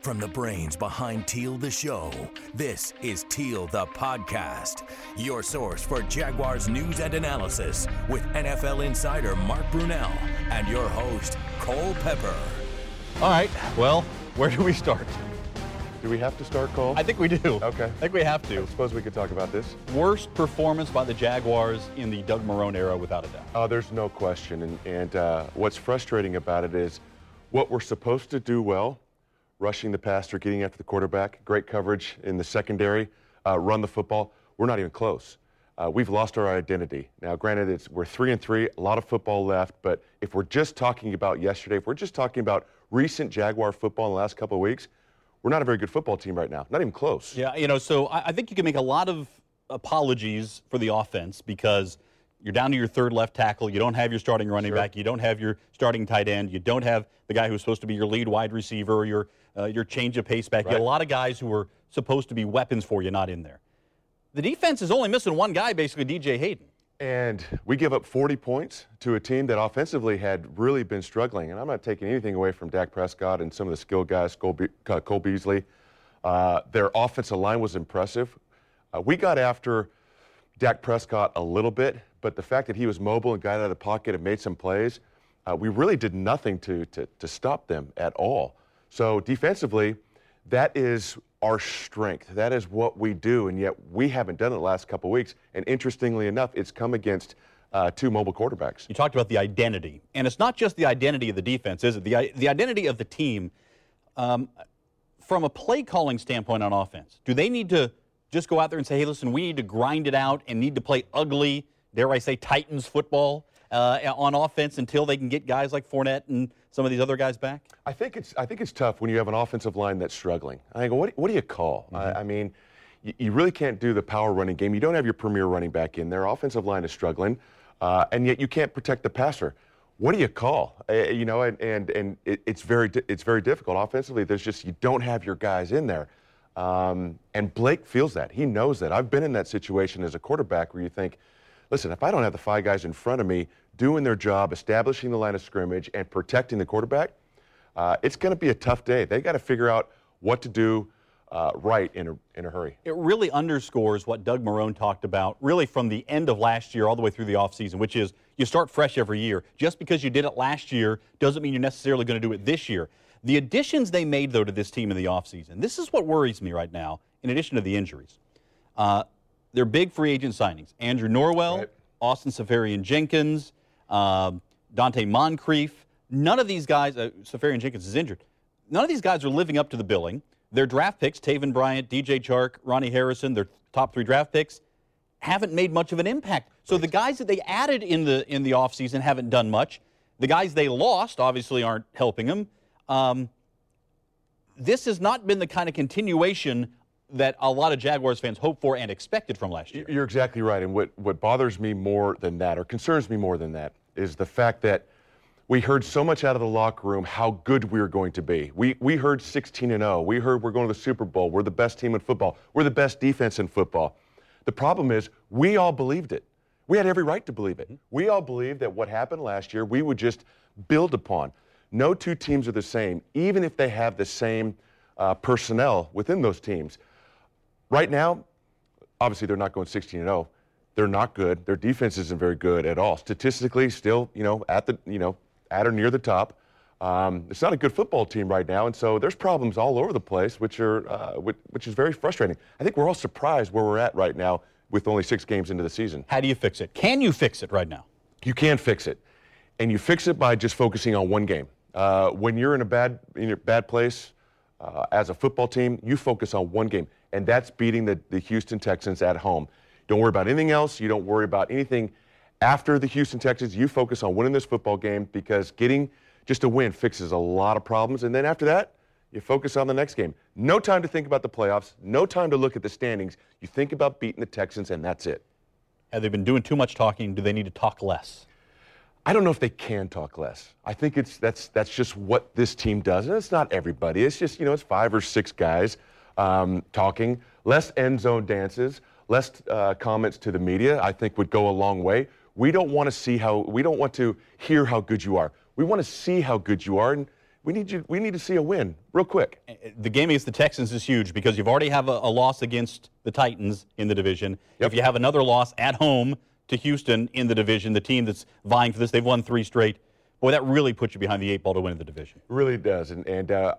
From the brains behind Teal the Show, this is Teal the Podcast, your source for Jaguars news and analysis with NFL insider Mark Brunell and your host, Cole Pepper. All right, well, where do we start? Do we have to start, Cole? I think we do. Okay. I think we have to. I suppose we could talk about this. Worst performance by the Jaguars in the Doug Marrone era, without a doubt. Uh, there's no question. And, and uh, what's frustrating about it is what we're supposed to do well rushing the passer, getting after the quarterback, great coverage in the secondary, uh, run the football. We're not even close. Uh, we've lost our identity. Now, granted, it's, we're three and three, a lot of football left, but if we're just talking about yesterday, if we're just talking about recent Jaguar football in the last couple of weeks, we're not a very good football team right now. Not even close. Yeah, you know, so I, I think you can make a lot of apologies for the offense because you're down to your third left tackle. You don't have your starting running Sure. back. You don't have your starting tight end. You don't have the guy who's supposed to be your lead wide receiver or your, uh, your change of pace back. You have a lot of guys who are supposed to be weapons for you, not in there. The defense is only missing one guy, basically, DJ Hayden. And we give up 40 points to a team that offensively had really been struggling. And I'm not taking anything away from Dak Prescott and some of the skill guys, Cole, Be- uh, Cole Beasley. Uh, their offensive line was impressive. Uh, we got after Dak Prescott a little bit, but the fact that he was mobile and got out of the pocket and made some plays, uh, we really did nothing to, to, to stop them at all. So defensively, that is our strength. That is what we do, and yet we haven't done it the last couple weeks. And interestingly enough, it's come against uh, two mobile quarterbacks. You talked about the identity, and it's not just the identity of the defense, is it? The, the identity of the team. Um, from a play calling standpoint on offense, do they need to just go out there and say, hey, listen, we need to grind it out and need to play ugly, dare I say, Titans football uh, on offense until they can get guys like Fournette and some of these other guys back? I think it's I think it's tough when you have an offensive line that's struggling. I go, what, what do you call? I, I mean, you, you really can't do the power running game. You don't have your premier running back in there. Offensive line is struggling, uh, and yet you can't protect the passer. What do you call? Uh, you know, and and, and it, it's very it's very difficult offensively. There's just you don't have your guys in there, um, and Blake feels that. He knows that. I've been in that situation as a quarterback where you think, listen, if I don't have the five guys in front of me doing their job, establishing the line of scrimmage, and protecting the quarterback, uh, it's going to be a tough day. They got to figure out what to do uh, right in a, in a hurry. It really underscores what Doug Marrone talked about, really from the end of last year all the way through the offseason, which is you start fresh every year. Just because you did it last year doesn't mean you're necessarily going to do it this year. The additions they made, though, to this team in the offseason, this is what worries me right now, in addition to the injuries. Uh, they're big free agent signings. Andrew Norwell, Right. Austin Seferian Jenkins, um, Donte Moncrief. None of these guys, uh, Seferian Jenkins is injured. None of these guys are living up to the billing. Their draft picks, Taven Bryan, DJ Chark, Ronnie Harrison, their top three draft picks, haven't made much of an impact. So the guys that they added in the in the offseason haven't done much. The guys they lost obviously aren't helping them. Um, this has not been the kind of continuation that a lot of Jaguars fans hoped for and expected from last year. You're exactly right. And what, what bothers me more than that, or concerns me more than that, is the fact that we heard so much out of the locker room how good we were going to be. We, we heard 16 and 0. We heard we're going to the Super Bowl. We're the best team in football. We're the best defense in football. The problem is we all believed it. We had every right to believe it. We all believed that what happened last year we would just build upon. No two teams are the same, even if they have the same uh, personnel within those teams. Right now, obviously they're not going 16 and 0. They're not good. Their defense isn't very good at all. Statistically, still, you know, at the, you know, at or near the top. Um, it's not a good football team right now, and so there's problems all over the place, which are, uh, which, which is very frustrating. I think we're all surprised where we're at right now with only six games into the season. How do you fix it? Can you fix it right now? You can fix it, and you fix it by just focusing on one game. Uh, when you're in a bad, in a bad place uh, as a football team, you focus on one game, and that's beating the, the Houston Texans at home. Don't worry about anything else. You don't worry about anything after the Houston Texans. You focus on winning this football game because getting just a win fixes a lot of problems, and then after that, you focus on the next game. No time to think about the playoffs. No time to look at the standings. You think about beating the Texans, and that's it. Have they been doing too much talking? Do they need to talk less? I don't know if they can talk less. I think it's that's that's just what this team does, and it's not everybody. It's just you know it's five or six guys um, talking. Less end zone dances, less uh, comments to the media. I think would go a long way. We don't want to see how we don't want to hear how good you are. We want to see how good you are, and we need you. We need to see a win real quick. The game against the Texans is huge because you've already have a, a loss against the Titans in the division. Yep. If you have another loss at home to Houston in the division, the team that's vying for this, they've won three straight. Boy, that really puts you behind the eight ball to win the division. Really does. And, and uh,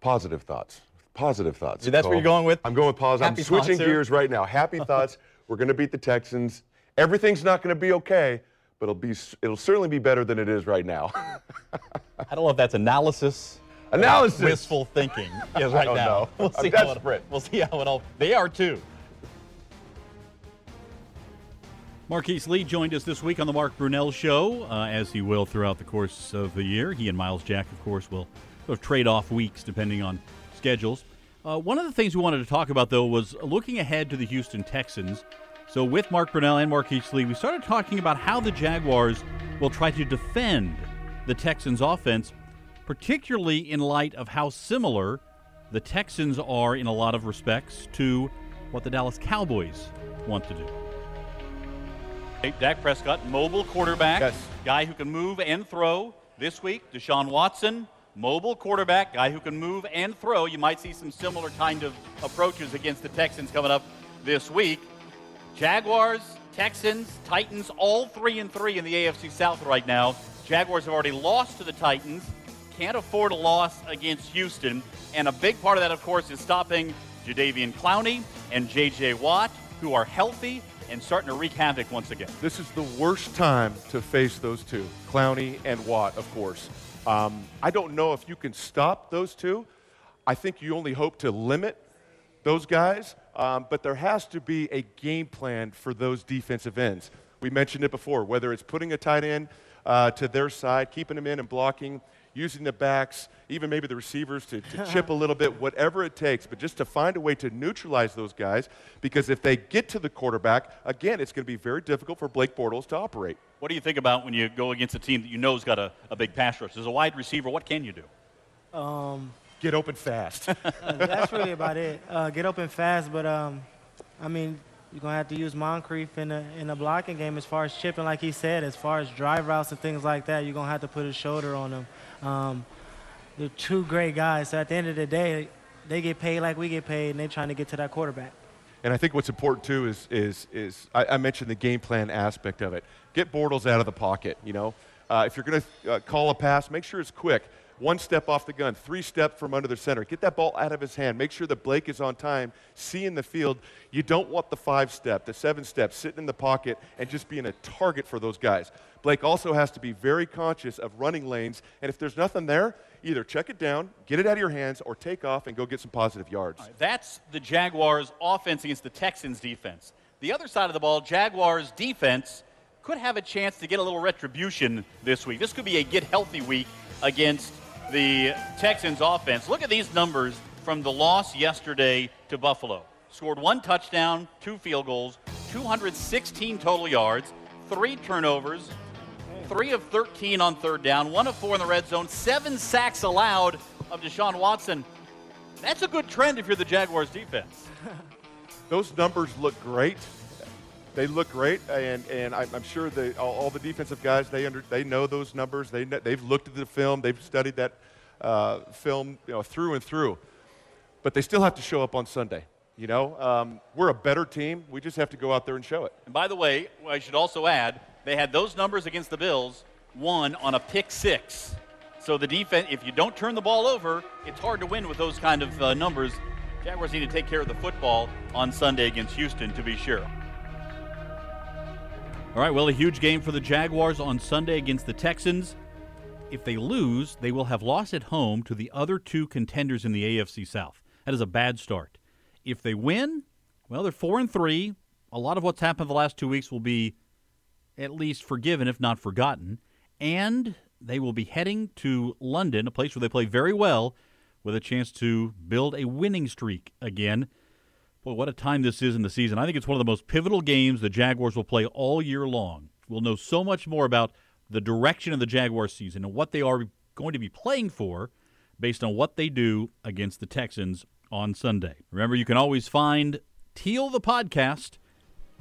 positive thoughts. Positive thoughts. See, that's Cole. where you're going with? I'm going with positive. I'm switching gears right now. Happy thoughts. We're going to beat the Texans. Everything's not going to be okay, but it'll be it'll certainly be better than it is right now. I don't know if that's analysis. Analysis. Wistful thinking. Yes, right now. Know. We'll see I'm desperate. It, we'll see how it all. They are too. Marquise Lee joined us this week on the Mark Brunell Show, uh, as he will throughout the course of the year. He and Myles Jack, of course, will sort of trade off weeks depending on schedules. Uh, one of the things we wanted to talk about, though, was looking ahead to the Houston Texans. So, with Mark Brunell and Marquise Lee, we started talking about how the Jaguars will try to defend the Texans' offense, particularly in light of how similar the Texans are in a lot of respects to what the Dallas Cowboys want to do. Dak Prescott, mobile quarterback, yes. guy who can move and throw. This week, Deshaun Watson, mobile quarterback, guy who can move and throw. You might see some similar kind of approaches against the Texans coming up this week. Jaguars, Texans, Titans, all three and three in the AFC South right now. Jaguars have already lost to the Titans. Can't afford a loss against Houston. And a big part of that, of course, is stopping Jadeveon Clowney and J.J. Watt, who are healthy and starting to wreak havoc once again. This is the worst time to face those two, Clowney and Watt, of course. Um, I don't know if you can stop those two. I think you only hope to limit those guys, um, but there has to be a game plan for those defensive ends. We mentioned it before, whether it's putting a tight end uh, to their side, keeping them in and blocking, using the backs, even maybe the receivers to, to chip a little bit, whatever it takes, but just to find a way to neutralize those guys because if they get to the quarterback, again, it's going to be very difficult for Blake Bortles to operate. What do you think about when you go against a team that you know has got a, a big pass rush? As a wide receiver, what can you do? Um, get open fast. uh, that's really about it. Uh, get open fast, but um, I mean, you're gonna have to use Moncrief in a in a blocking game as far as chipping, like he said, as far as drive routes and things like that. You're gonna have to put a shoulder on them. Um, they're two great guys. So at the end of the day, they get paid like we get paid, and they're trying to get to that quarterback. And I think what's important too is is is I, I mentioned the game plan aspect of it. Get Bortles out of the pocket. You know, uh, if you're to uh, call a pass, make sure it's quick one step off the gun, three step from under the center. Get that ball out of his hand. Make sure that Blake is on time, seeing the field. You don't want the five step, the seven step, sitting in the pocket and just being a target for those guys. Blake also has to be very conscious of running lanes, and if there's nothing there, either check it down, get it out of your hands, or take off and go get some positive yards. Right, that's the Jaguars' offense against the Texans' defense. The other side of the ball, Jaguars' defense could have a chance to get a little retribution this week. This could be a get healthy week against the Texans offense. Look at these numbers from the loss yesterday to Buffalo. Scored one touchdown, two field goals, 216 total yards, three turnovers, three of 13 on third down, one of four in the red zone, seven sacks allowed of Deshaun Watson. That's a good trend if you're the Jaguars defense. Those numbers look great. They look great, and, and I'm sure they, all, all, the defensive guys they under, they know those numbers. They they've looked at the film. They've studied that uh, film you know through and through. But they still have to show up on Sunday. You know, um, we're a better team. We just have to go out there and show it. And by the way, I should also add they had those numbers against the Bills, one on a pick six. So the defense, if you don't turn the ball over, it's hard to win with those kind of uh, numbers. Jaguars need to take care of the football on Sunday against Houston to be sure. All right, well, a huge game for the Jaguars on Sunday against the Texans. If they lose, they will have lost at home to the other two contenders in the AFC South. That is a bad start. If they win, well, they're 4 and 3. A lot of what's happened the last 2 weeks will be at least forgiven if not forgotten, and they will be heading to London, a place where they play very well with a chance to build a winning streak again. Boy, what a time this is in the season. I think it's one of the most pivotal games the Jaguars will play all year long. We'll know so much more about the direction of the Jaguars season and what they are going to be playing for based on what they do against the Texans on Sunday. Remember, you can always find Teal the podcast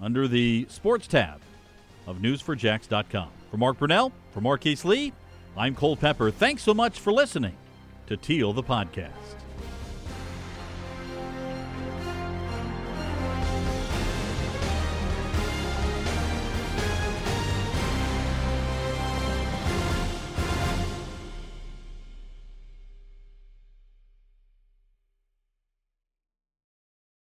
under the sports tab of news4jax.com. For Mark Brunell, for Marquise Lee, I'm Cole Pepper. Thanks so much for listening to Teal the Podcast.